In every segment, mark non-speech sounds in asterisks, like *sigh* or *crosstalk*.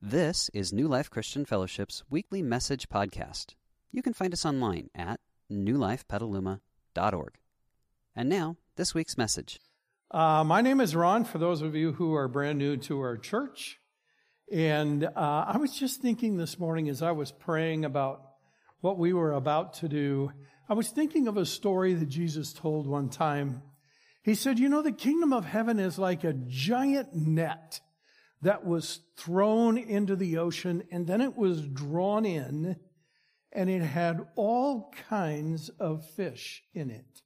This is New Life Christian Fellowship's weekly message podcast. You can find us online at newlifepetaluma.org. And now, this week's message. Uh, my name is Ron, for those of you who are brand new to our church. And uh, I was just thinking this morning as I was praying about what we were about to do, I was thinking of a story that Jesus told one time. He said, You know, the kingdom of heaven is like a giant net that was thrown into the ocean and then it was drawn in and it had all kinds of fish in it.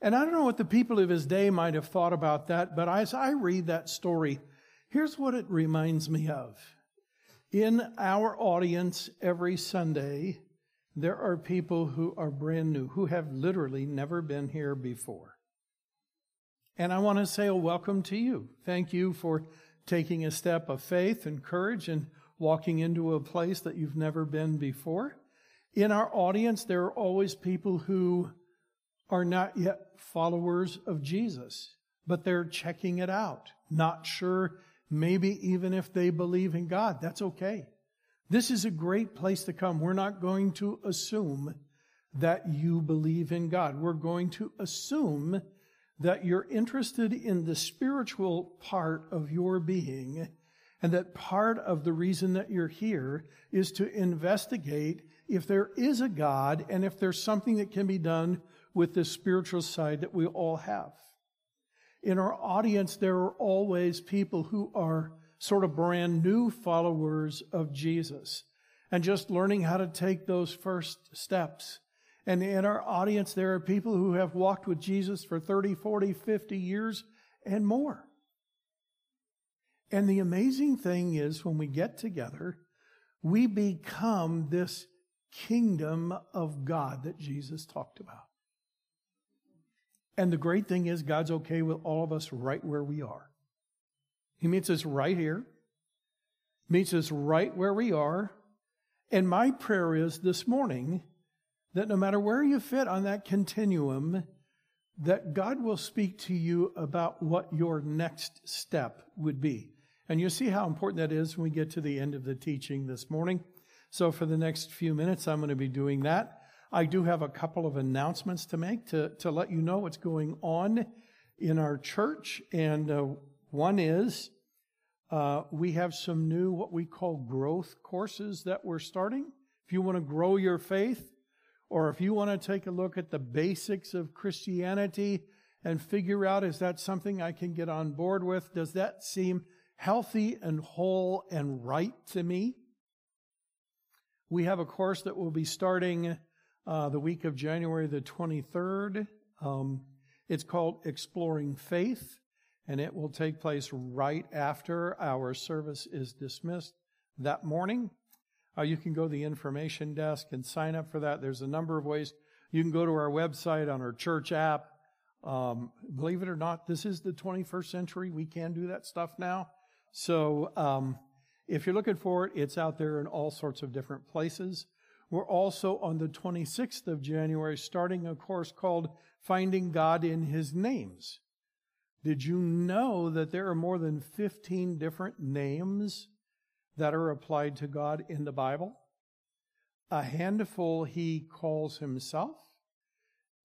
And I don't know what the people of his day might have thought about that, but as I read that story, here's what it reminds me of. In our audience every Sunday, there are people who are brand new, who have literally never been here before. And I want to say a welcome to you. Thank you for taking a step of faith and courage and walking into a place that you've never been before. In our audience, there are always people who are not yet followers of Jesus, but they're checking it out, not sure, maybe even if they believe in God. That's okay. This is a great place to come. We're not going to assume that you believe in God. We're going to assume that you're interested in the spiritual part of your being and that part of the reason that you're here is to investigate if there is a God and if there's something that can be done with the spiritual side that we all have. In our audience, there are always people who are sort of brand new followers of Jesus and just learning how to take those first steps and in our audience, there are people who have walked with Jesus for 30, 40, 50 years and more. And the amazing thing is when we get together, we become this kingdom of God that Jesus talked about. And the great thing is God's okay with all of us right where we are. He meets us right here, meets us right where we are. And my prayer is this morning that no matter where you fit on that continuum, that God will speak to you about what your next step would be. And you'll see how important that is when we get to the end of the teaching this morning. So for the next few minutes, I'm going to be doing that. I do have a couple of announcements to make to, to let you know what's going on in our church. And uh, one is uh, we have some new, what we call growth courses that we're starting. If you want to grow your faith, or if you want to take a look at the basics of Christianity and figure out is that something I can get on board with? Does that seem healthy and whole and right to me? We have a course that will be starting uh, the week of January the 23rd. Um, it's called Exploring Faith, and it will take place right after our service is dismissed that morning. Uh, you can go to the information desk and sign up for that. There's a number of ways. You can go to our website on our church app. Um, believe it or not, this is the 21st century. We can do that stuff now. So um, if you're looking for it, it's out there in all sorts of different places. We're also on the 26th of January starting a course called Finding God in His Names. Did you know that there are more than 15 different names that are applied to God in the Bible. A handful he calls himself,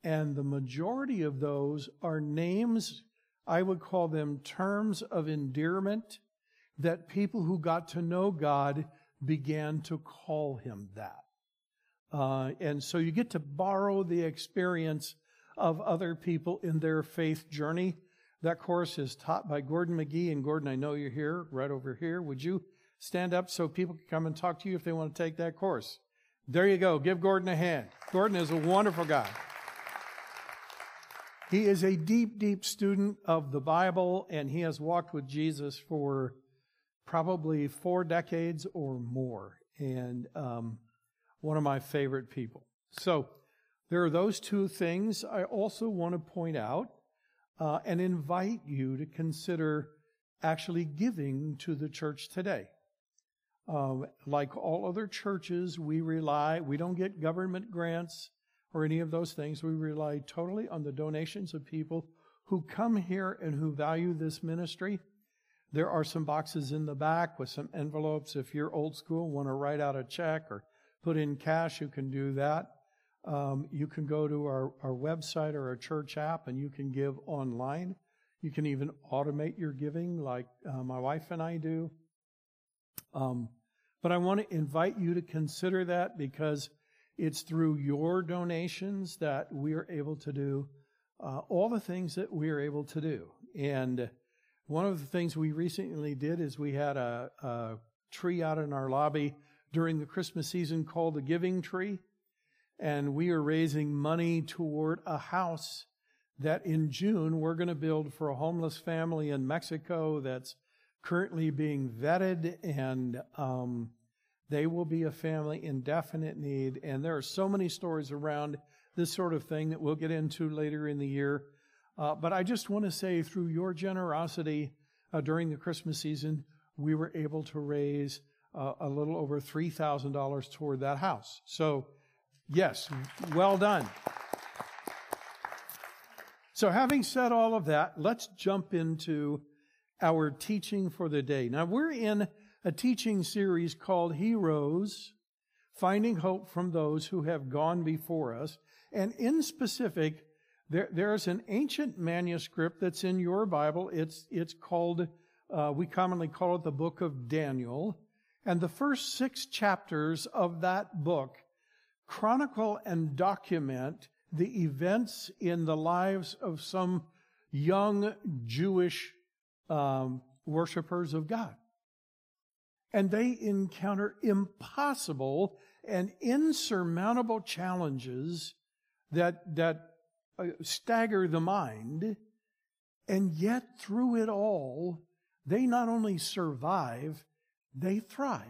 and the majority of those are names, I would call them terms of endearment that people who got to know God began to call him that. Uh, and so you get to borrow the experience of other people in their faith journey. That course is taught by Gordon McGee. And Gordon, I know you're here, right over here. Would you stand up so people can come and talk to you if they want to take that course. There you go. Give Gordon a hand. Gordon is a wonderful guy. He is a deep, deep student of the Bible, and he has walked with Jesus for probably four decades or more, and um, one of my favorite people. So, there are those two things. I also want to point out uh, and invite you to consider actually giving to the church today. Uh, like all other churches, we rely, we don't get government grants or any of those things. We rely totally on the donations of people who come here and who value this ministry. There are some boxes in the back with some envelopes. If you're old school, want to write out a check or put in cash, you can do that. Um, you can go to our, our website or our church app and you can give online. You can even automate your giving like uh, my wife and I do. Um, but I want to invite you to consider that because it's through your donations that we are able to do uh, all the things that we are able to do. And one of the things we recently did is we had a, a tree out in our lobby during the Christmas season called the Giving Tree. And we are raising money toward a house that in June we're going to build for a homeless family in Mexico that's currently being vetted and um, they will be a family in definite need. And there are so many stories around this sort of thing that we'll get into later in the year. Uh, but I just want to say through your generosity uh, during the Christmas season, we were able to raise uh, a little over $3,000 toward that house. So, yes, well done. So, having said all of that, let's jump into our teaching for the day. Now, we're in a teaching series called Heroes Finding Hope from Those Who Have Gone Before Us. And in specific, there, there's an ancient manuscript that's in your Bible. It's, it's called, uh, we commonly call it the book of Daniel. And the first six chapters of that book chronicle and document the events in the lives of some young Jewish um, worshippers of God. And they encounter impossible and insurmountable challenges that, that uh, stagger the mind. And yet, through it all, they not only survive, they thrive.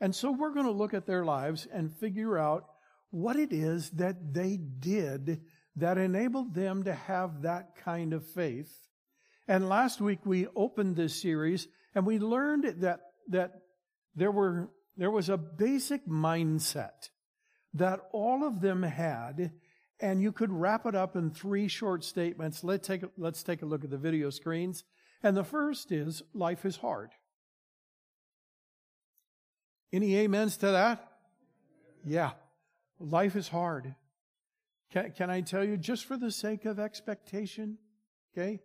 And so we're going to look at their lives and figure out what it is that they did that enabled them to have that kind of faith and last week we opened this series and we learned that, that there were, there was a basic mindset that all of them had and you could wrap it up in three short statements. Let's take, let's take a look at the video screens. And the first is life is hard. Any amens to that? Yeah. Life is hard. Can, can I tell you, just for the sake of expectation, okay?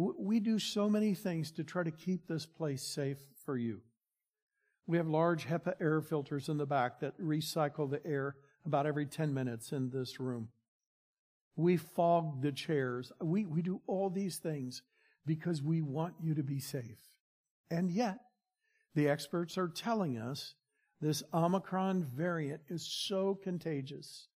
We do so many things to try to keep this place safe for you. We have large HEPA air filters in the back that recycle the air about every 10 minutes in this room. We fog the chairs. We, we do all these things because we want you to be safe. And yet, the experts are telling us this Omicron variant is so contagious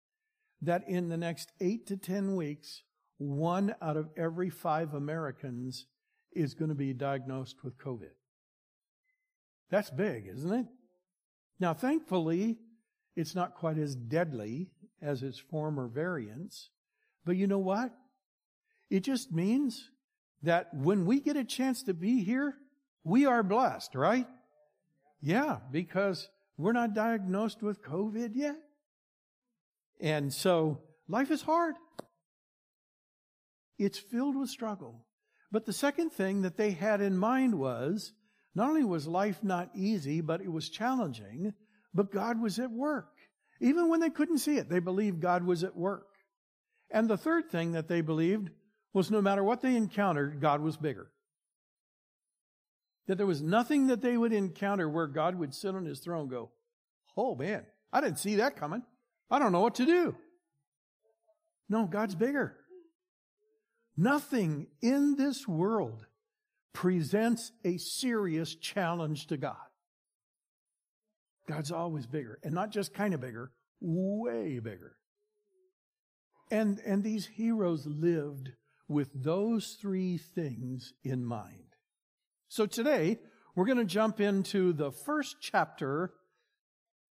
that in the next eight to 10 weeks, one out of every five Americans is going to be diagnosed with COVID. That's big, isn't it? Now, thankfully, it's not quite as deadly as its former variants. But you know what? It just means that when we get a chance to be here, we are blessed, right? Yeah, because we're not diagnosed with COVID yet. And so life is hard. It's filled with struggle. But the second thing that they had in mind was not only was life not easy, but it was challenging, but God was at work. Even when they couldn't see it, they believed God was at work. And the third thing that they believed was no matter what they encountered, God was bigger. That there was nothing that they would encounter where God would sit on his throne and go, Oh man, I didn't see that coming. I don't know what to do. No, God's bigger. Nothing in this world presents a serious challenge to God. God's always bigger, and not just kind of bigger, way bigger. And, and these heroes lived with those three things in mind. So today, we're going to jump into the first chapter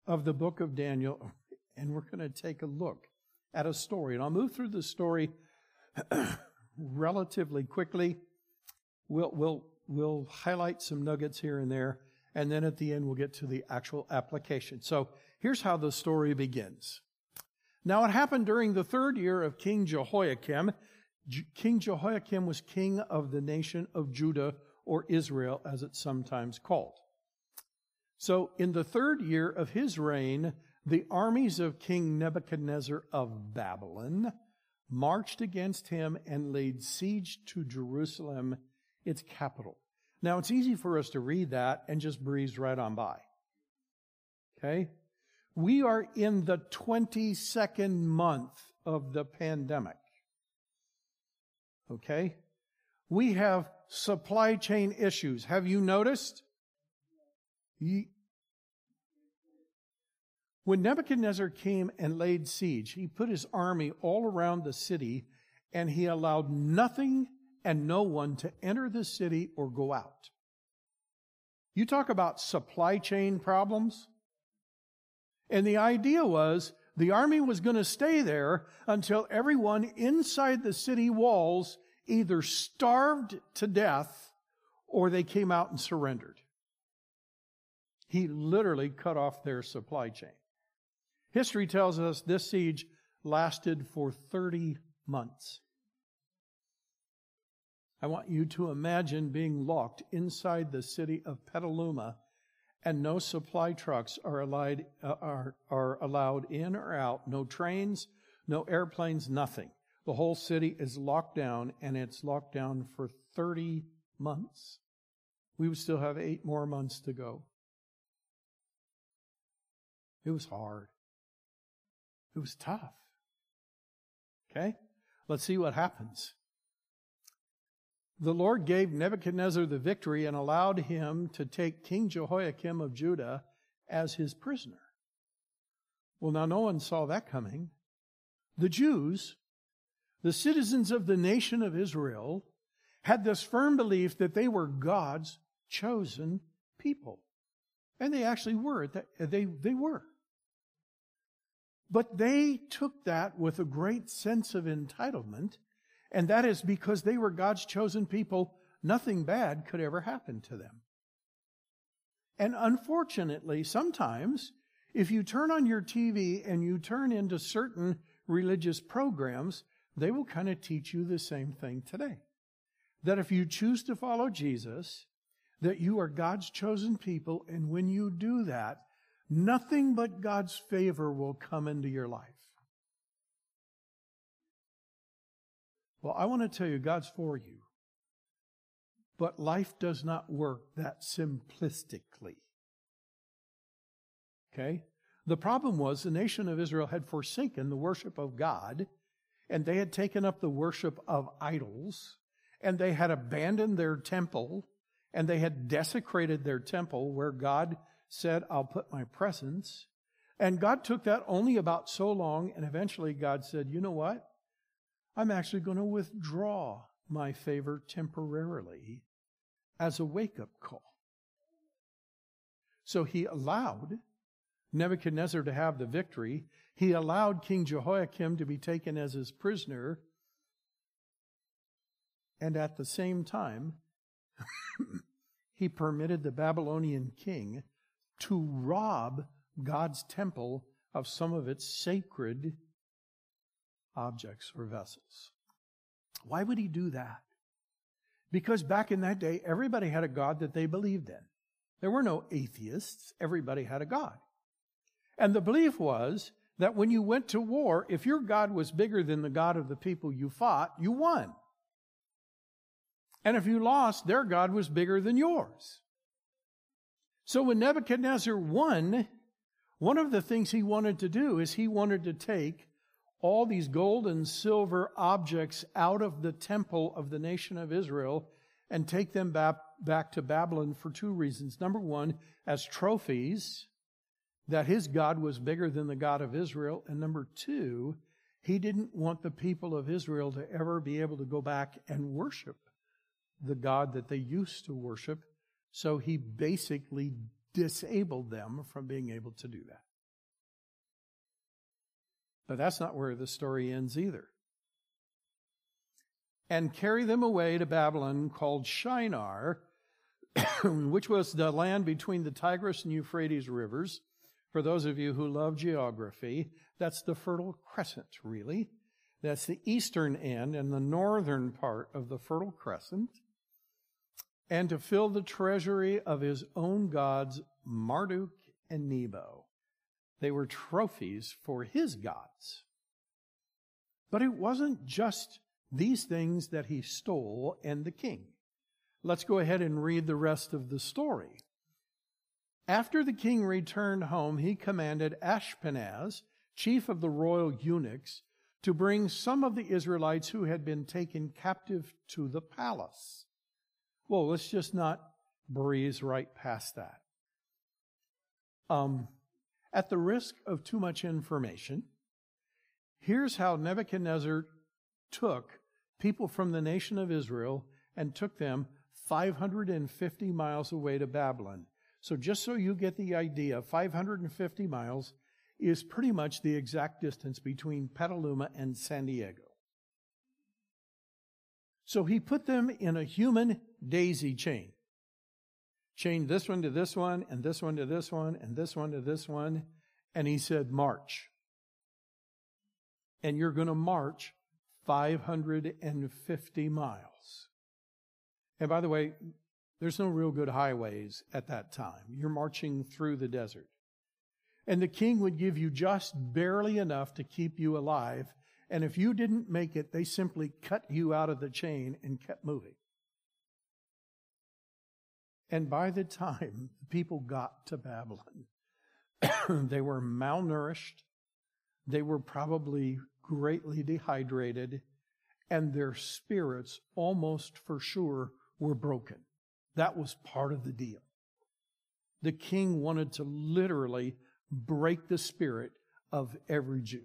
of the book of Daniel, and we're going to take a look at a story. And I'll move through the story *clears throat* relatively quickly. We'll, we'll, we'll highlight some nuggets here and there, and then at the end we'll get to the actual application. So here's how the story begins. Now it happened during the third year of King Jehoiakim. King Jehoiakim was king of the nation of Judah or Israel as it's sometimes called. So in the third year of his reign, the armies of King Nebuchadnezzar of Babylon marched against him and laid siege to Jerusalem, its capital. Now it's easy for us to read that and just breeze right on by. Okay? We are in the 22nd month of the pandemic. Okay? We have supply chain issues. Have you noticed? When Nebuchadnezzar came and laid siege, he put his army all around the city and he allowed nothing and no one to enter the city or go out. You talk about supply chain problems. And the idea was the army was going to stay there until everyone inside the city walls either starved to death or they came out and surrendered. He literally cut off their supply chain. History tells us this siege lasted for 30 months. I want you to imagine being locked inside the city of Petaluma and no supply trucks are allowed, uh, are, are allowed in or out, no trains, no airplanes, nothing. The whole city is locked down and it's locked down for 30 months. We would still have eight more months to go. It was hard. It was tough. Okay? Let's see what happens. The Lord gave Nebuchadnezzar the victory and allowed him to take King Jehoiakim of Judah as his prisoner. Well, now no one saw that coming. The Jews, the citizens of the nation of Israel, had this firm belief that they were God's chosen people. And they actually were. They, they were. But they took that with a great sense of entitlement and that is because they were God's chosen people. Nothing bad could ever happen to them. And unfortunately, sometimes, if you turn on your TV and you turn into certain religious programs, they will kind of teach you the same thing today. That if you choose to follow Jesus, that you are God's chosen people, and when you do that, nothing but God's favor will come into your life. Well, I want to tell you, God's for you. But life does not work that simplistically. Okay? The problem was the nation of Israel had forsaken the worship of God, and they had taken up the worship of idols, and they had abandoned their temple, and they had desecrated their temple where God said, I'll put my presence. And God took that only about so long, and eventually God said, You know what? I'm actually going to withdraw my favor temporarily as a wake up call. So he allowed Nebuchadnezzar to have the victory. He allowed King Jehoiakim to be taken as his prisoner. And at the same time, *laughs* he permitted the Babylonian king to rob God's temple of some of its sacred objects or vessels. Why would he do that? Because back in that day, everybody had a God that they believed in. There were no atheists. Everybody had a God. And the belief was that when you went to war, if your God was bigger than the God of the people you fought, you won. And if you lost, their God was bigger than yours. So when Nebuchadnezzar won, one of the things he wanted to do is he wanted to take all these gold and silver objects out of the temple of the nation of Israel and take them back, back to Babylon for two reasons. Number one, as trophies, that his God was bigger than the God of Israel. And number two, he didn't want the people of Israel to ever be able to go back and worship the God that they used to worship. So he basically disabled them from being able to do that. But that's not where the story ends either. And carry them away to Babylon called Shinar, *coughs* which was the land between the Tigris and Euphrates rivers. For those of you who love geography, that's the Fertile Crescent, really. That's the eastern end and the northern part of the Fertile Crescent. And to fill the treasury of his own gods, Marduk and Nebo. They were trophies for his gods. But it wasn't just these things that he stole and the king. Let's go ahead and read the rest of the story. After the king returned home, he commanded Ashpenaz, chief of the royal eunuchs, to bring some of the Israelites who had been taken captive to the palace. Well, let's just not breeze right past that. Um, at the risk of too much information, here's how Nebuchadnezzar took people from the nation of Israel and took them 550 miles away to Babylon. So, just so you get the idea, 550 miles is pretty much the exact distance between Petaluma and San Diego. So he put them in a human daisy chain. Chain this one to this one, and this one to this one, and this one to this one. And he said, March. And you're going to march 550 miles. And by the way, there's no real good highways at that time. You're marching through the desert. And the king would give you just barely enough to keep you alive. And if you didn't make it, they simply cut you out of the chain and kept moving. And by the time the people got to Babylon, *coughs* they were malnourished. They were probably greatly dehydrated and their spirits almost for sure were broken. That was part of the deal. The king wanted to literally break the spirit of every Jew.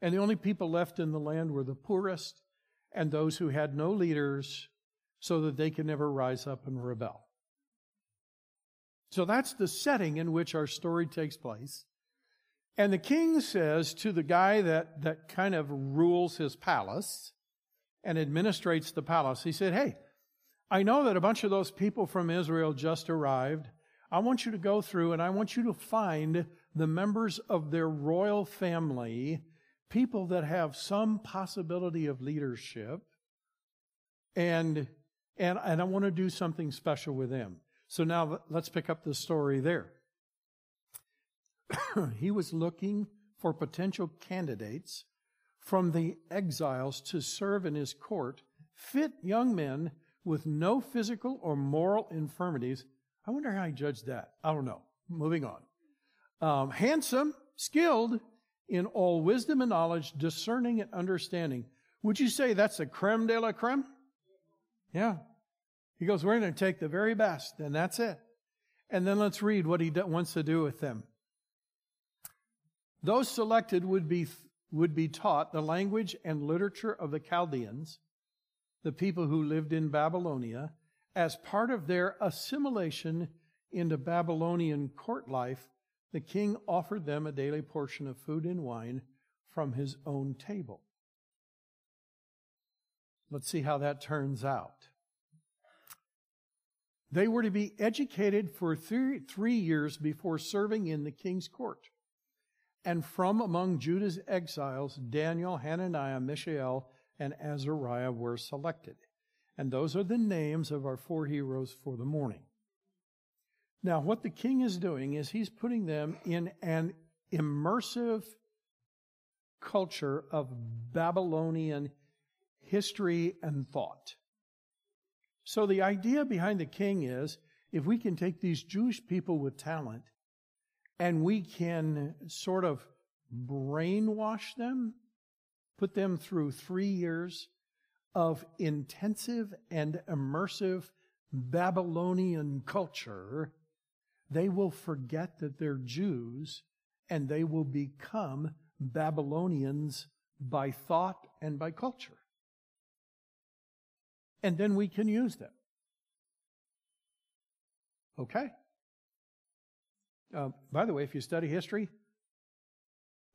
And the only people left in the land were the poorest and those who had no leaders so that they can never rise up and rebel. So that's the setting in which our story takes place. And the king says to the guy that, that kind of rules his palace and administrates the palace, he said, Hey, I know that a bunch of those people from Israel just arrived. I want you to go through and I want you to find the members of their royal family, people that have some possibility of leadership, and, and, and I want to do something special with them. So now let's pick up the story there. *coughs* he was looking for potential candidates from the exiles to serve in his court, fit young men with no physical or moral infirmities I wonder how he judged that. I don't know. Moving on. Um, handsome, skilled in all wisdom and knowledge, discerning and understanding. Would you say that's a creme de la creme? Yeah. He goes, we're going to take the very best, and that's it. And then let's read what he wants to do with them. Those selected would be, would be taught the language and literature of the Chaldeans, the people who lived in Babylonia, as part of their assimilation into Babylonian court life, the king offered them a daily portion of food and wine from his own table. Let's see how that turns out. They were to be educated for three, three years before serving in the king's court. And from among Judah's exiles, Daniel, Hananiah, Mishael, and Azariah were selected. And those are the names of our four heroes for the morning. Now, what the king is doing is he's putting them in an immersive culture of Babylonian history and thought. So the idea behind the king is if we can take these Jewish people with talent and we can sort of brainwash them, put them through three years of intensive and immersive Babylonian culture, they will forget that they're Jews and they will become Babylonians by thought and by culture. And then we can use them. Okay? Uh, by the way, if you study history,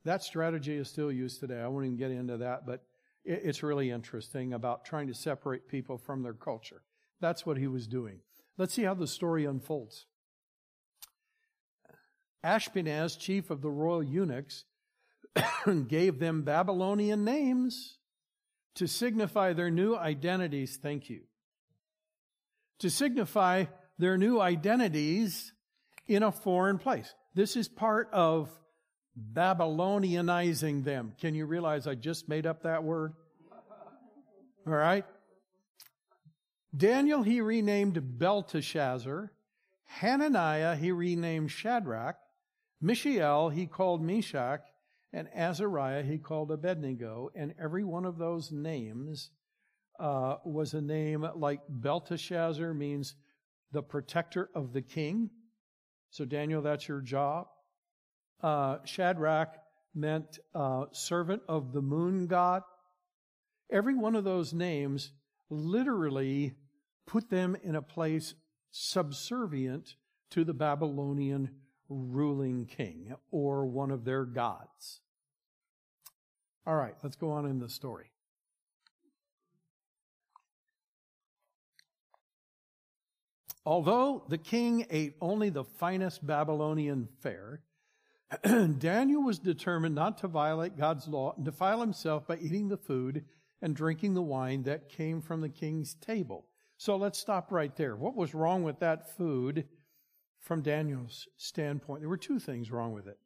that strategy is still used today. I won't even get into that, but it's really interesting about trying to separate people from their culture. That's what he was doing. Let's see how the story unfolds. Ashpenaz, chief of the royal eunuchs, *coughs* gave them Babylonian names to signify their new identities. Thank you. to signify their new identities in a foreign place. This is part of Babylonianizing them. Can you realize I just made up that word? All right. Daniel he renamed Belteshazzar. Hananiah he renamed Shadrach. Mishael he called Meshach. And Azariah he called Abednego. And every one of those names uh, was a name like Belteshazzar means the protector of the king. So Daniel, that's your job. Uh, Shadrach meant uh, servant of the moon god. Every one of those names literally put them in a place subservient to the Babylonian ruling king or one of their gods. All right, let's go on in the story. Although the king ate only the finest Babylonian fare, *clears throat* Daniel was determined not to violate God's law and defile himself by eating the food and drinking the wine that came from the king's table. So let's stop right there. What was wrong with that food from Daniel's standpoint? There were two things wrong with it.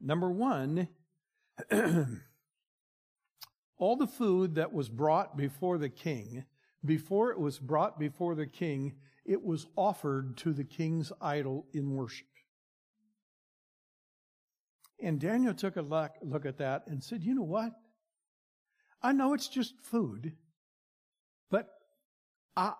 Number one, *clears throat* all the food that was brought before the king, before it was brought before the king, it was offered to the king's idol in worship. And Daniel took a look, at that and said, You know what? I know it's just food, but I,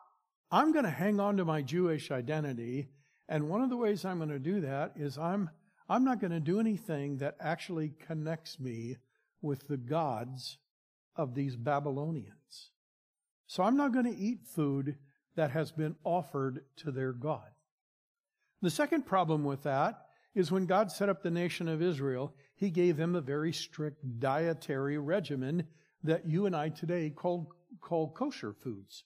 I'm going to hang on to my Jewish identity. And one of the ways I'm going to do that is I'm, I'm not going to do anything that actually connects me with the gods of these Babylonians. So I'm not going to eat food that has been offered to their God. The second problem with that is when God set up the nation of Israel, He gave them a very strict dietary regimen that you and I today call, call kosher foods.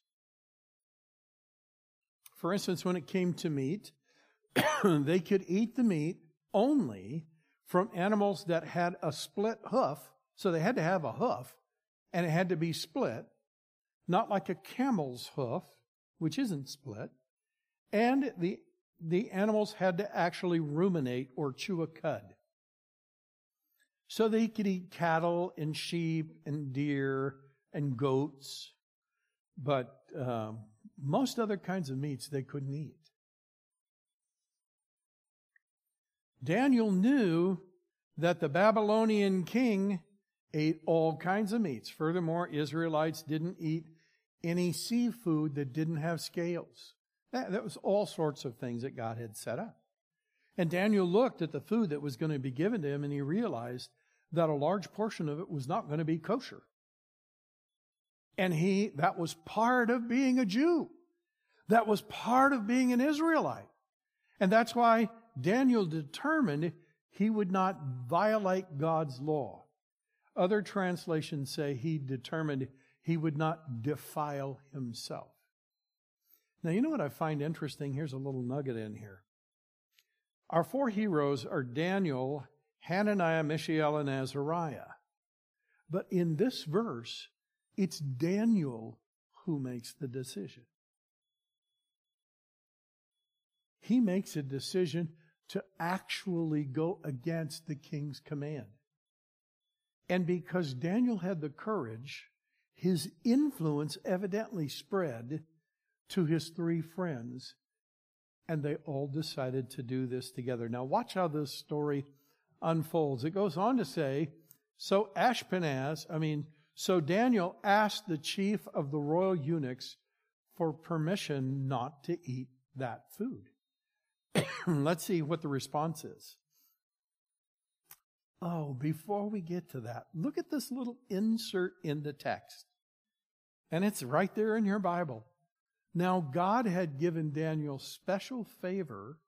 For instance, when it came to meat, *coughs* they could eat the meat only from animals that had a split hoof. So they had to have a hoof and it had to be split, not like a camel's hoof, which isn't split. And the, the animals had to actually ruminate or chew a cud. So they could eat cattle and sheep and deer and goats, but um, most other kinds of meats they couldn't eat. Daniel knew that the Babylonian king ate all kinds of meats. Furthermore, Israelites didn't eat any seafood that didn't have scales. That, that was all sorts of things that God had set up. And Daniel looked at the food that was going to be given to him and he realized that a large portion of it was not going to be kosher. And he, that was part of being a Jew. That was part of being an Israelite. And that's why Daniel determined he would not violate God's law. Other translations say he determined he would not defile himself. Now, you know what I find interesting? Here's a little nugget in here. Our four heroes are Daniel, Hananiah, Mishael, and Azariah. But in this verse, it's Daniel who makes the decision. He makes a decision to actually go against the king's command. And because Daniel had the courage, his influence evidently spread to his three friends, and they all decided to do this together. Now, watch how this story unfolds. It goes on to say, So Ashpenaz, I mean, so Daniel asked the chief of the royal eunuchs for permission not to eat that food. *coughs* Let's see what the response is. Oh, before we get to that, look at this little insert in the text. And it's right there in your Bible. Now, God had given Daniel special favor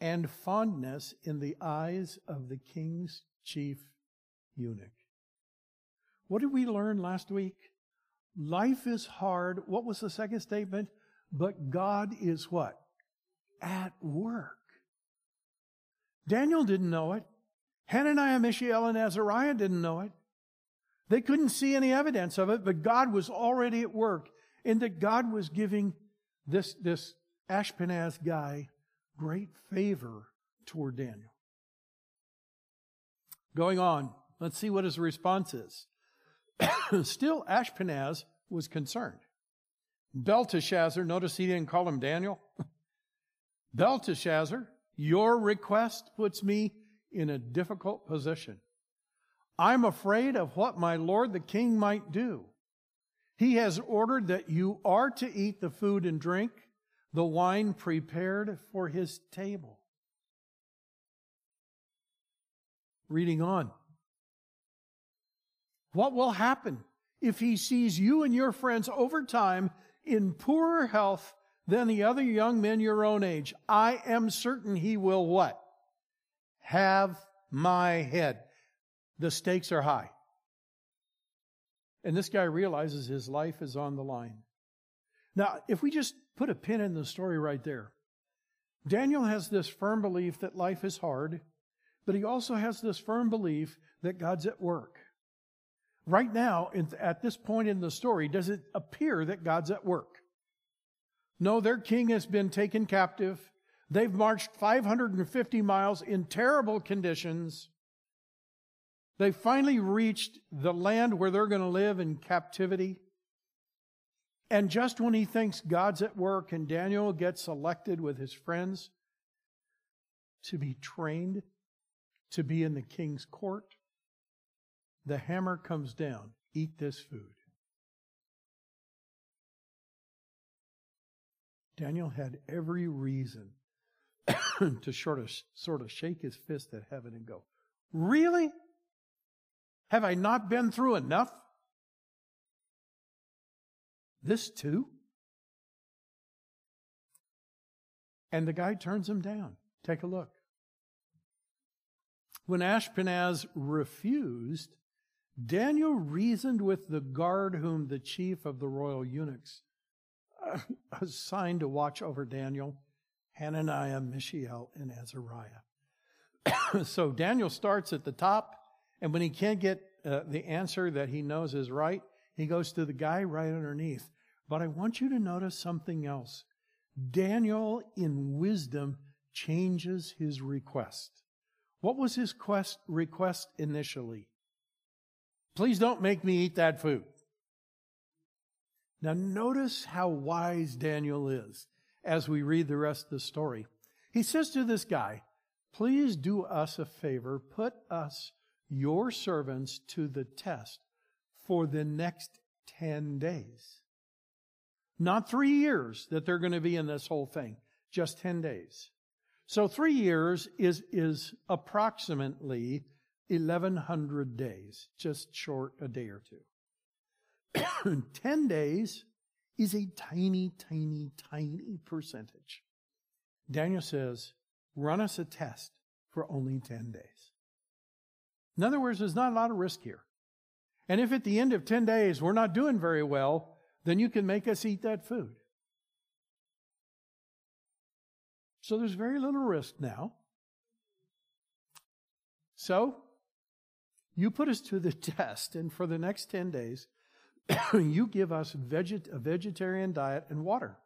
and fondness in the eyes of the king's chief eunuch. What did we learn last week? Life is hard. What was the second statement? But God is what? At work. Daniel didn't know it. Hananiah, Mishael, and Azariah didn't know it. They couldn't see any evidence of it, but God was already at work in that God was giving this, this Ashpenaz guy great favor toward Daniel. Going on, let's see what his response is. *coughs* Still, Ashpenaz was concerned. Belteshazzar, notice he didn't call him Daniel. *laughs* Belteshazzar, your request puts me in a difficult position. I'm afraid of what my lord the king might do. He has ordered that you are to eat the food and drink, the wine prepared for his table. Reading on. What will happen if he sees you and your friends over time in poorer health than the other young men your own age? I am certain he will what? Have my head. The stakes are high. And this guy realizes his life is on the line. Now, if we just put a pin in the story right there, Daniel has this firm belief that life is hard, but he also has this firm belief that God's at work. Right now, at this point in the story, does it appear that God's at work? No, their king has been taken captive. They've marched 550 miles in terrible conditions. They finally reached the land where they're going to live in captivity. And just when he thinks God's at work and Daniel gets selected with his friends to be trained to be in the king's court, the hammer comes down. Eat this food. Daniel had every reason *coughs* to sort of, sort of shake his fist at heaven and go, Really? Have I not been through enough? This too? And the guy turns him down. Take a look. When Ashpenaz refused, Daniel reasoned with the guard whom the chief of the royal eunuchs uh, *laughs* assigned to watch over Daniel, Hananiah, Mishael, and Azariah. *coughs* so Daniel starts at the top, and when he can't get uh, the answer that he knows is right, he goes to the guy right underneath. But I want you to notice something else. Daniel, in wisdom, changes his request. What was his quest, request initially? Please don't make me eat that food. Now, notice how wise Daniel is as we read the rest of the story. He says to this guy, Please do us a favor, put us, your servants, to the test for the next 10 days. Not three years that they're going to be in this whole thing, just 10 days. So three years is, is approximately 1100 days, just short a day or two. *coughs* 10 days is a tiny, tiny, tiny percentage. Daniel says, run us a test for only 10 days. In other words, there's not a lot of risk here. And if at the end of 10 days we're not doing very well, then you can make us eat that food. So there's very little risk now. So you put us to the *laughs* test, and for the next 10 days, *coughs* you give us veget- a vegetarian diet and water.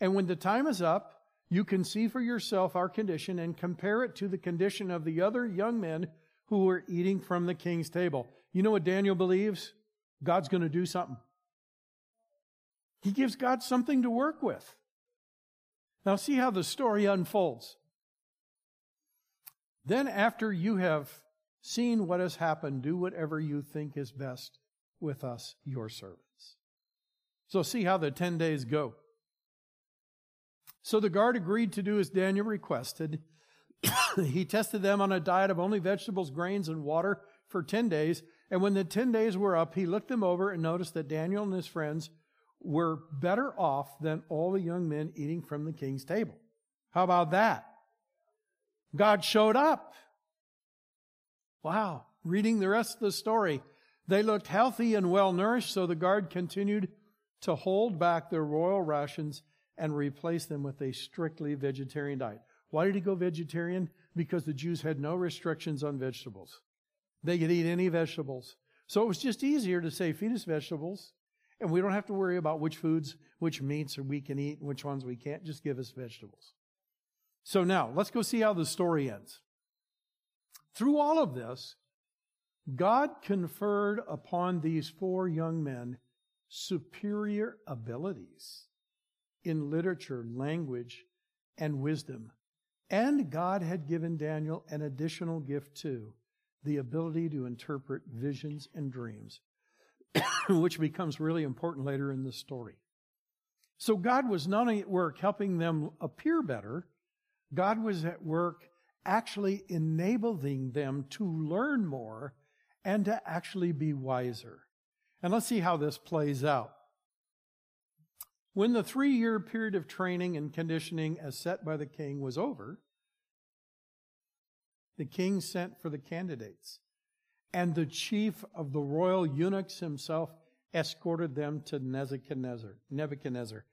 And when the time is up, you can see for yourself our condition and compare it to the condition of the other young men who were eating from the king's table. You know what Daniel believes? God's going to do something. He gives God something to work with. Now, see how the story unfolds. Then, after you have seen what has happened, do whatever you think is best with us, your servants. So, see how the 10 days go. So the guard agreed to do as Daniel requested. *coughs* he tested them on a diet of only vegetables, grains, and water for 10 days. And when the 10 days were up, he looked them over and noticed that Daniel and his friends were better off than all the young men eating from the king's table. How about that? God showed up. Wow. Reading the rest of the story, they looked healthy and well nourished, so the guard continued to hold back their royal rations and replace them with a strictly vegetarian diet. Why did he go vegetarian? Because the Jews had no restrictions on vegetables. They could eat any vegetables. So it was just easier to say, feed us vegetables And we don't have to worry about which foods, which meats we can eat, and which ones we can't. Just give us vegetables. So now, let's go see how the story ends. Through all of this, God conferred upon these four young men superior abilities in literature, language, and wisdom. And God had given Daniel an additional gift too the ability to interpret visions and dreams, *coughs* which becomes really important later in the story. So God was not only at work helping them appear better, God was at work actually enabling them to learn more and to actually be wiser. And let's see how this plays out. When the three year period of training and conditioning as set by the king was over, the king sent for the candidates, and the chief of the royal eunuchs himself escorted them to Nebuchadnezzar. Nebuchadnezzar.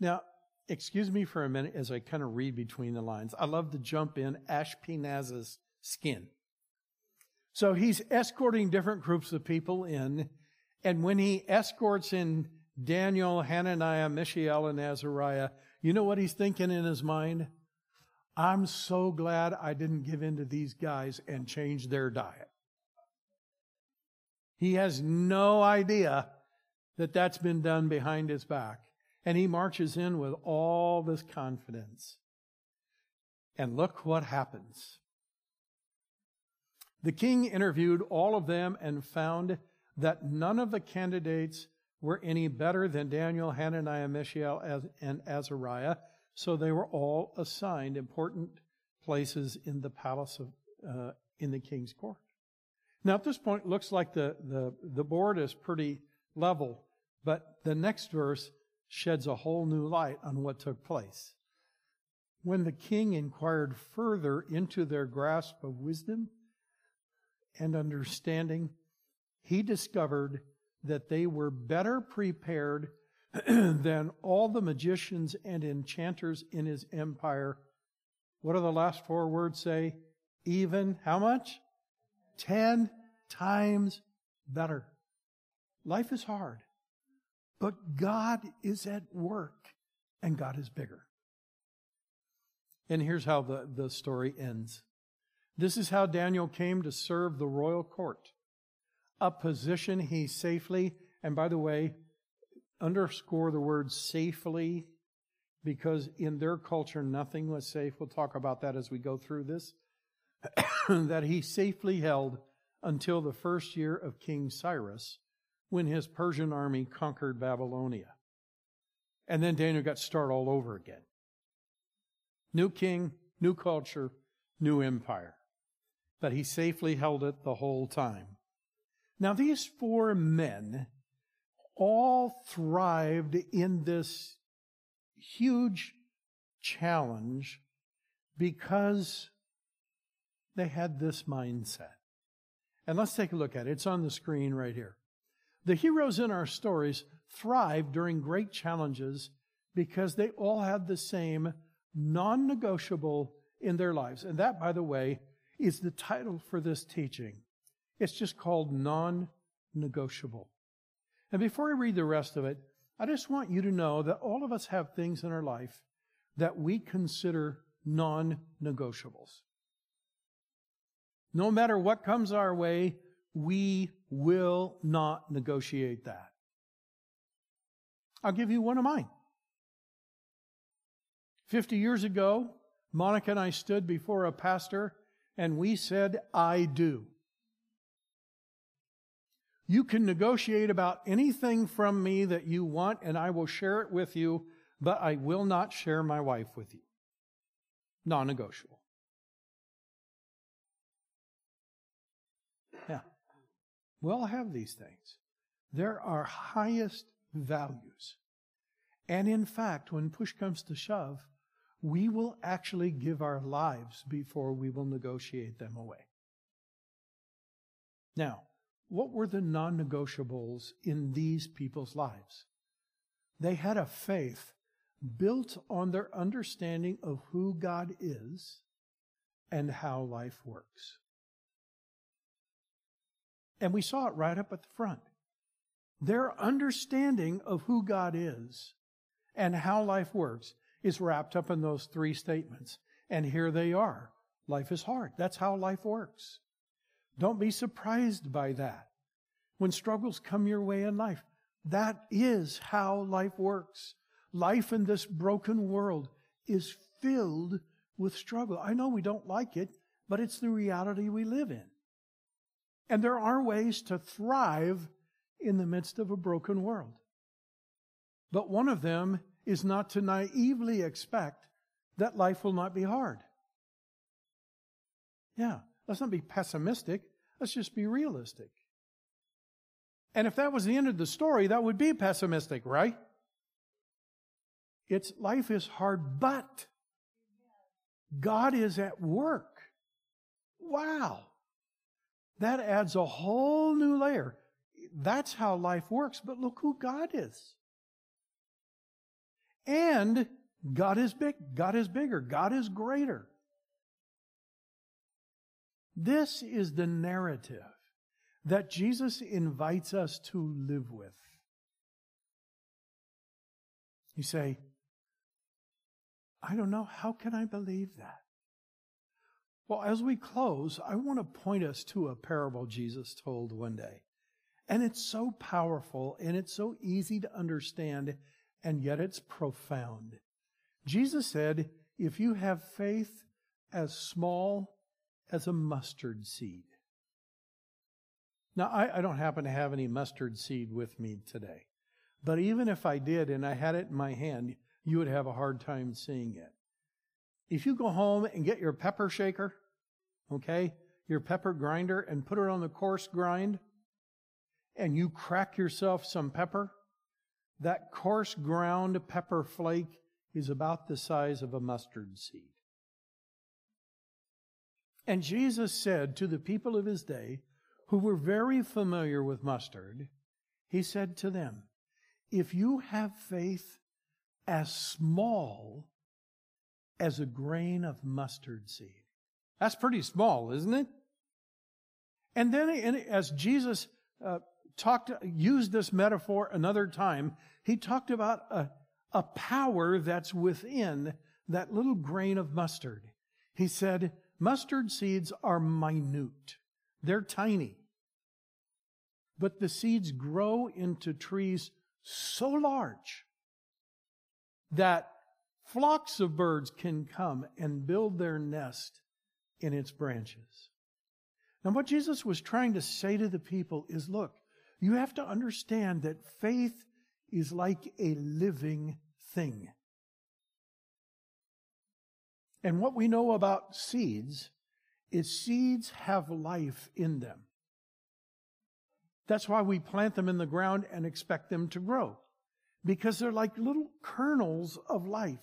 Now, excuse me for a minute as I kind of read between the lines. I love to jump in Ashpenaz's skin. So he's escorting different groups of people in, and when he escorts in Daniel, Hananiah, Mishael, and Azariah, you know what he's thinking in his mind? I'm so glad I didn't give in to these guys and change their diet. He has no idea that that's been done behind his back. And he marches in with all this confidence. And look what happens. The king interviewed all of them and found that none of the candidates were any better than Daniel, Hananiah, Mishael, and Azariah. So they were all assigned important places in the palace of, uh, in the king's court. Now at this point, it looks like the, the, the board is pretty level, but the next verse sheds a whole new light on what took place. When the king inquired further into their grasp of wisdom and understanding, he discovered that they were better prepared *clears throat* than all the magicians and enchanters in his empire. What do the last four words say? Even how much? Ten times better. Life is hard, but God is at work and God is bigger. And here's how the, the story ends. This is how Daniel came to serve the royal court, a position he safely, and by the way, underscore the word safely because in their culture nothing was safe. We'll talk about that as we go through this. *coughs* that he safely held until the first year of King Cyrus when his Persian army conquered Babylonia. And then Daniel got started all over again. New king, new culture, new empire. But he safely held it the whole time. Now these four men all thrived in this huge challenge because they had this mindset. And let's take a look at it. It's on the screen right here. The heroes in our stories thrive during great challenges because they all had the same non negotiable in their lives. And that, by the way, is the title for this teaching. It's just called non negotiable. And before I read the rest of it, I just want you to know that all of us have things in our life that we consider non negotiables. No matter what comes our way, we will not negotiate that. I'll give you one of mine. 50 years ago, Monica and I stood before a pastor and we said, I do. You can negotiate about anything from me that you want, and I will share it with you, but I will not share my wife with you. Non negotiable. Yeah. We all have these things. They're our highest values. And in fact, when push comes to shove, we will actually give our lives before we will negotiate them away. Now, what were the non negotiables in these people's lives? They had a faith built on their understanding of who God is and how life works. And we saw it right up at the front. Their understanding of who God is and how life works is wrapped up in those three statements. And here they are. Life is hard. That's how life works. Don't be surprised by that. When struggles come your way in life, that is how life works. Life in this broken world is filled with struggle. I know we don't like it, but it's the reality we live in. And there are ways to thrive in the midst of a broken world. But one of them is not to naively expect that life will not be hard. Yeah, let's not be pessimistic. Let's just be realistic. And if that was the end of the story, that would be pessimistic, right? It's life is hard, but God is at work. Wow. That adds a whole new layer. That's how life works, but look who God is. And God is big. God is bigger. God is greater. This is the narrative that Jesus invites us to live with. You say, I don't know, how can I believe that? Well, as we close, I want to point us to a parable Jesus told one day. And it's so powerful and it's so easy to understand, and yet it's profound. Jesus said, If you have faith as small as a mustard seed. Now, I, I, don't happen to have any mustard seed with me today, but even if I did and I had it in my hand, you would have a hard time seeing it. If you go home and get your pepper shaker, okay, your pepper grinder, and put it on the coarse grind, and you crack yourself some pepper, that coarse ground pepper flake is about the size of a mustard seed. And Jesus said to the people of his day, who were very familiar with mustard, he said to them, If you have faith as small as a grain of mustard seed. That's pretty small, isn't it? And then, as Jesus uh, talked, used this metaphor another time, he talked about a, a power that's within that little grain of mustard. He said, mustard seeds are minute. They're tiny. But the seeds grow into trees so large that flocks of birds can come and build their nest in its branches. Now, what Jesus was trying to say to the people is look, you have to understand that faith is like a living thing. And what we know about seeds is seeds have life in them. That's why we plant them in the ground and expect them to grow because they're like little kernels of life.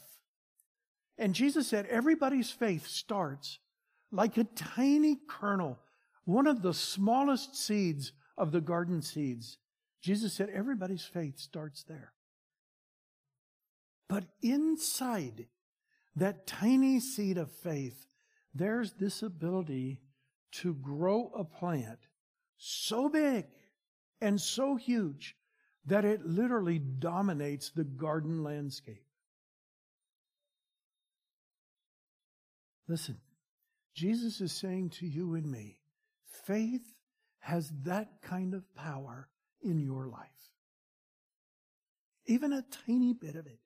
And Jesus said everybody's faith starts like a tiny kernel, one of the smallest seeds of the garden seeds. Jesus said everybody's faith starts there. But inside that tiny seed of faith, there's this ability to grow a plant so big and so huge that it literally dominates the garden landscape. Listen, Jesus is saying to you and me, faith has that kind of power in your life. Even a tiny bit of it.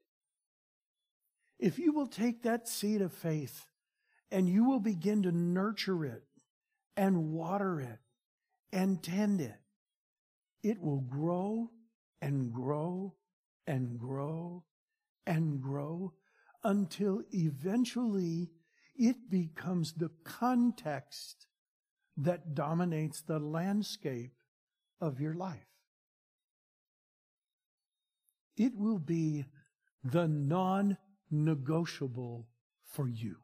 If you will take that seed of faith and you will begin to nurture it and water it and tend it, it will grow and grow and grow and grow until eventually it becomes the context that dominates the landscape of your life. It will be the non negotiable for you.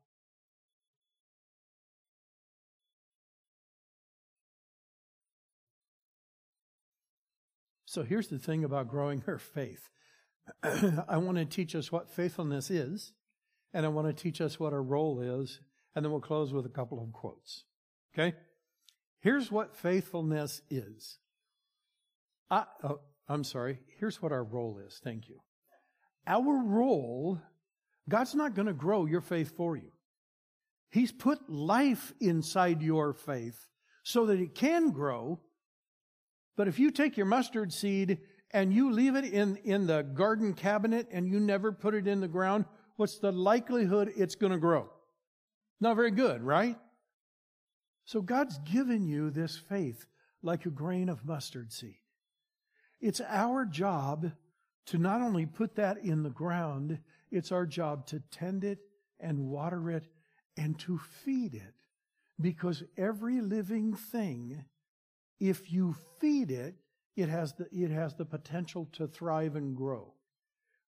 So here's the thing about growing her faith. *clears throat* I want to teach us what faithfulness is, and I want to teach us what our role is, and then we'll close with a couple of quotes. Okay? Here's what faithfulness is. I, oh, I'm sorry, here's what our role is. Thank you. Our role, God's not going to grow your faith for you. He's put life inside your faith so that it can grow. But if you take your mustard seed and you leave it in, in the garden cabinet and you never put it in the ground, what's the likelihood it's going to grow? Not very good, right? So God's given you this faith like a grain of mustard seed. It's our job to not only put that in the ground, it's our job to tend it and water it and to feed it. Because every living thing, if you feed it, it has the, it has the potential to thrive and grow.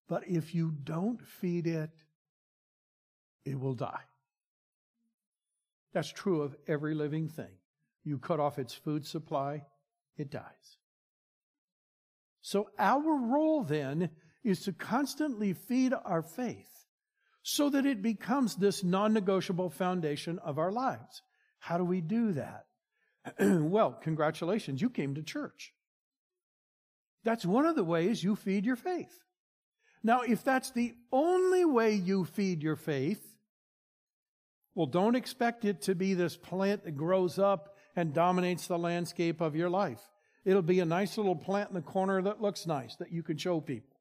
But if you don't feed it, it will die. That's true of every living thing. You cut off its food supply, it dies. So our role then is to constantly feed our faith so that it becomes this non-negotiable foundation of our lives. How do we do that? *clears throat* well, congratulations, you came to church. That's one of the ways you feed your faith. Now, if that's the only way you feed your faith, well, don't expect it to be this plant that grows up and dominates the landscape of your life. It'll be a nice little plant in the corner that looks nice that you can show people.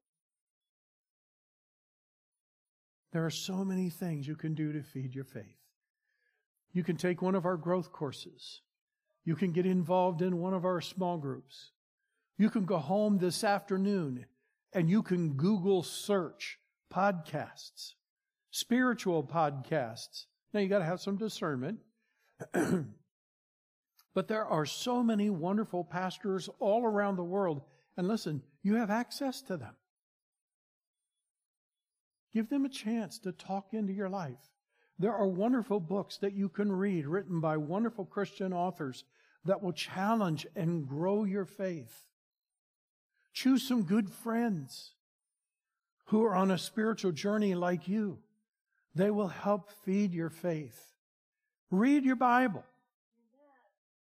There are so many things you can do to feed your faith. You can take one of our growth courses. You can get involved in one of our small groups. You can go home this afternoon and you can Google search podcasts, spiritual podcasts now you got to have some discernment. *clears throat* but there are so many wonderful pastors all around the world. And listen, you have access to them. Give them a chance to talk into your life. There are wonderful books that you can read written by wonderful Christian authors that will challenge and grow your faith. Choose some good friends who are on a spiritual journey like you. They will help feed your faith. Read your Bible.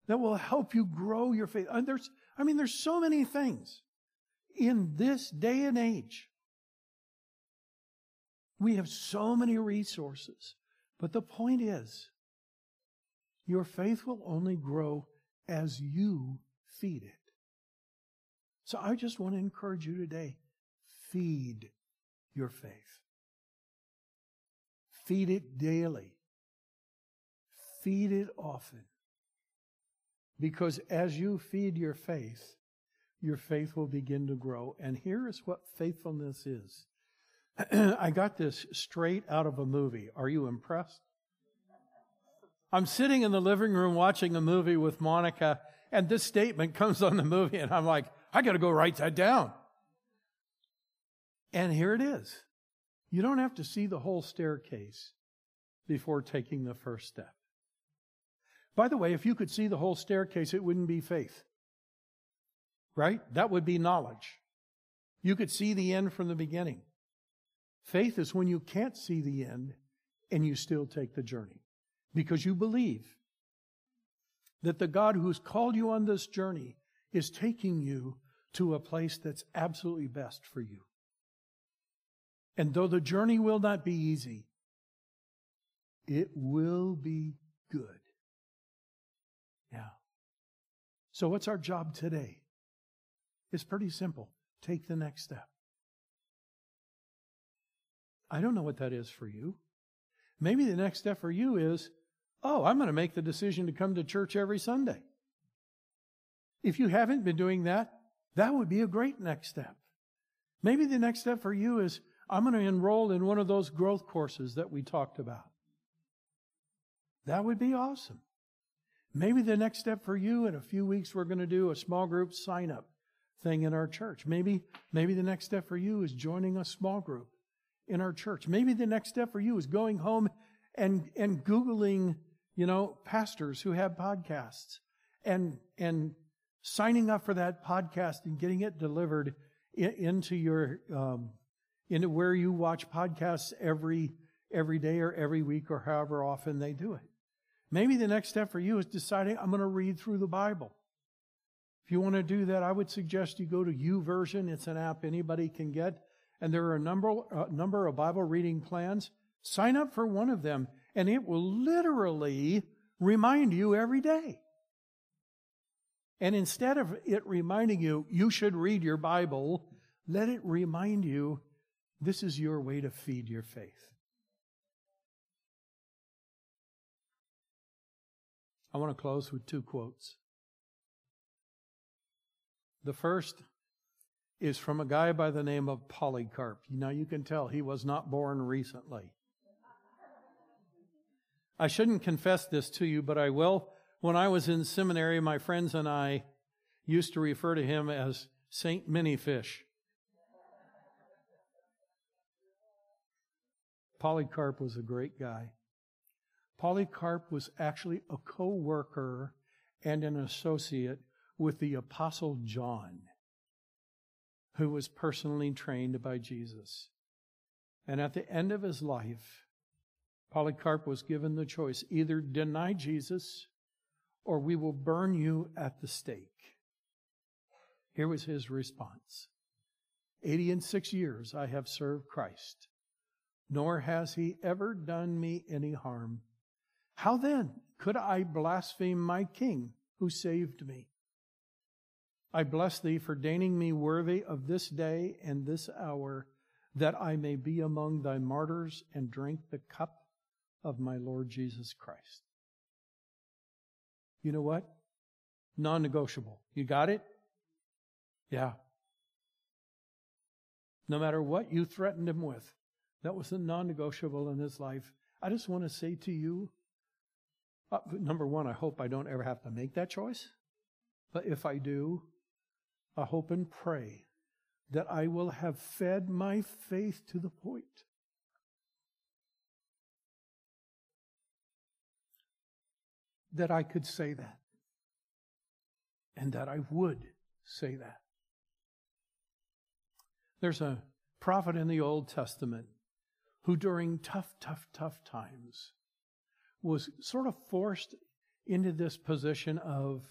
That will help you grow your faith. And there's, I mean, there's so many things in this day and age. We have so many resources. But the point is, your faith will only grow as you feed it. So I just want to encourage you today feed your faith. Feed it daily. Feed it often. Because as you feed your faith, your faith will begin to grow. And here is what faithfulness is. *clears throat* I got this straight out of a movie. Are you impressed? I'm sitting in the living room watching a movie with Monica, and this statement comes on the movie, and I'm like, I got to go write that down. And here it is. You don't have to see the whole staircase before taking the first step. By the way, if you could see the whole staircase, it wouldn't be faith. Right? That would be knowledge. You could see the end from the beginning. Faith is when you can't see the end and you still take the journey because you believe that the God who's called you on this journey is taking you to a place that's absolutely best for you. And though the journey will not be easy, it will be good. Yeah. So, what's our job today? It's pretty simple. Take the next step. I don't know what that is for you. Maybe the next step for you is, oh, I'm going to make the decision to come to church every Sunday. If you haven't been doing that, that would be a great next step. Maybe the next step for you is, I'm going to enroll in one of those growth courses that we talked about. That would be awesome. Maybe the next step for you in a few weeks, we're going to do a small group sign up thing in our church. Maybe, maybe the next step for you is joining a small group in our church. Maybe the next step for you is going home and, and Googling, you know, pastors who have podcasts and, and signing up for that podcast and getting it delivered into your, um, into where you watch podcasts every every day or every week or however often they do it. Maybe the next step for you is deciding I'm going to read through the Bible. If you want to do that, I would suggest you go to YouVersion. It's an app anybody can get. And there are a number, a number of Bible reading plans. Sign up for one of them, and it will literally remind you every day. And instead of it reminding you, you should read your Bible, let it remind you this is your way to feed your faith. I want to close with two quotes. The first is from a guy by the name of Polycarp. Now you can tell he was not born recently. I shouldn't confess this to you, but I will. When I was in seminary, my friends and I used to refer to him as Saint Minifish. Polycarp was a great guy. Polycarp was actually a co worker and an associate with the Apostle John, who was personally trained by Jesus. And at the end of his life, Polycarp was given the choice either deny Jesus or we will burn you at the stake. Here was his response 80 and six years I have served Christ, nor has he ever done me any harm. How then could I blaspheme my King who saved me? I bless thee for deigning me worthy of this day and this hour, that I may be among thy martyrs and drink the cup of my Lord Jesus Christ. You know what? Non negotiable. You got it? Yeah. No matter what you threatened him with, that was a non negotiable in his life. I just want to say to you uh, number one, I hope I don't ever have to make that choice. But if I do, I hope and pray that I will have fed my faith to the point that I could say that and that I would say that. There's a prophet in the Old Testament who, during tough, tough, tough times, was sort of forced into this position of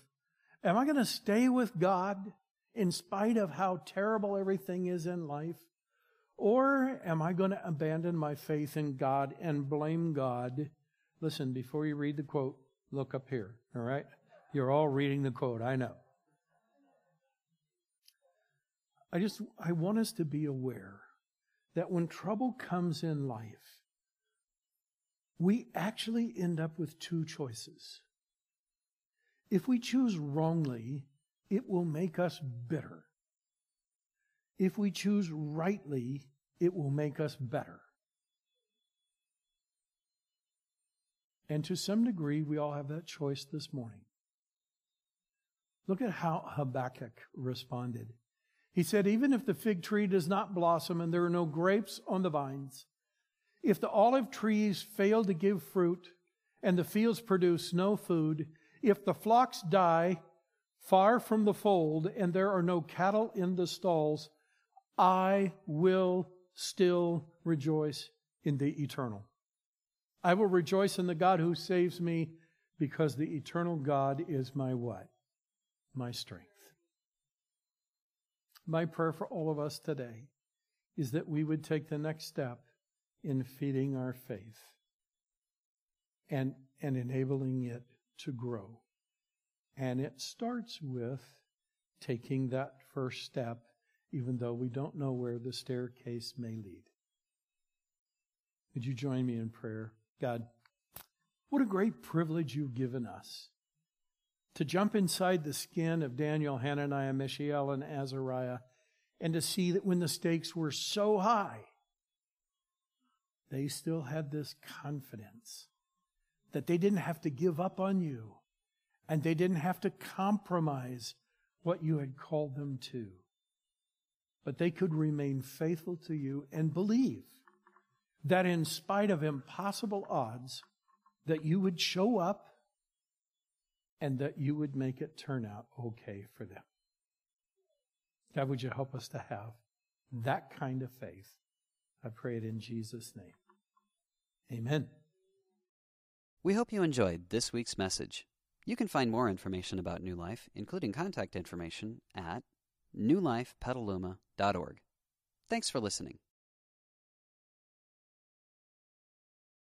Am I going to stay with God in spite of how terrible everything is in life? Or am I going to abandon my faith in God and blame God? Listen, before you read the quote, look up here, all right? You're all reading the quote, I know. I just, I want us to be aware that when trouble comes in life, we actually end up with two choices. If we choose wrongly, it will make us bitter. If we choose rightly, it will make us better. And to some degree, we all have that choice this morning. Look at how Habakkuk responded. He said, Even if the fig tree does not blossom and there are no grapes on the vines, if the olive trees fail to give fruit and the fields produce no food, if the flocks die far from the fold and there are no cattle in the stalls, I will still rejoice in the eternal. I will rejoice in the God who saves me because the eternal God is my what? My strength. My prayer for all of us today is that we would take the next step in feeding our faith and, and enabling it to grow. And it starts with taking that first step, even though we don't know where the staircase may lead. Would you join me in prayer? God, what a great privilege you've given us to jump inside the skin of Daniel, Hananiah, Mishael, and Azariah, and to see that when the stakes were so high, they still had this confidence that they didn't have to give up on you and they didn't have to compromise what you had called them to. But they could remain faithful to you and believe that in spite of impossible odds, that you would show up and that you would make it turn out okay for them. God, would you help us to have that kind of faith? I pray it in Jesus' name. Amen. We hope you enjoyed this week's message. You can find more information about New Life, including contact information, at newlifepetaluma.org. Thanks for listening.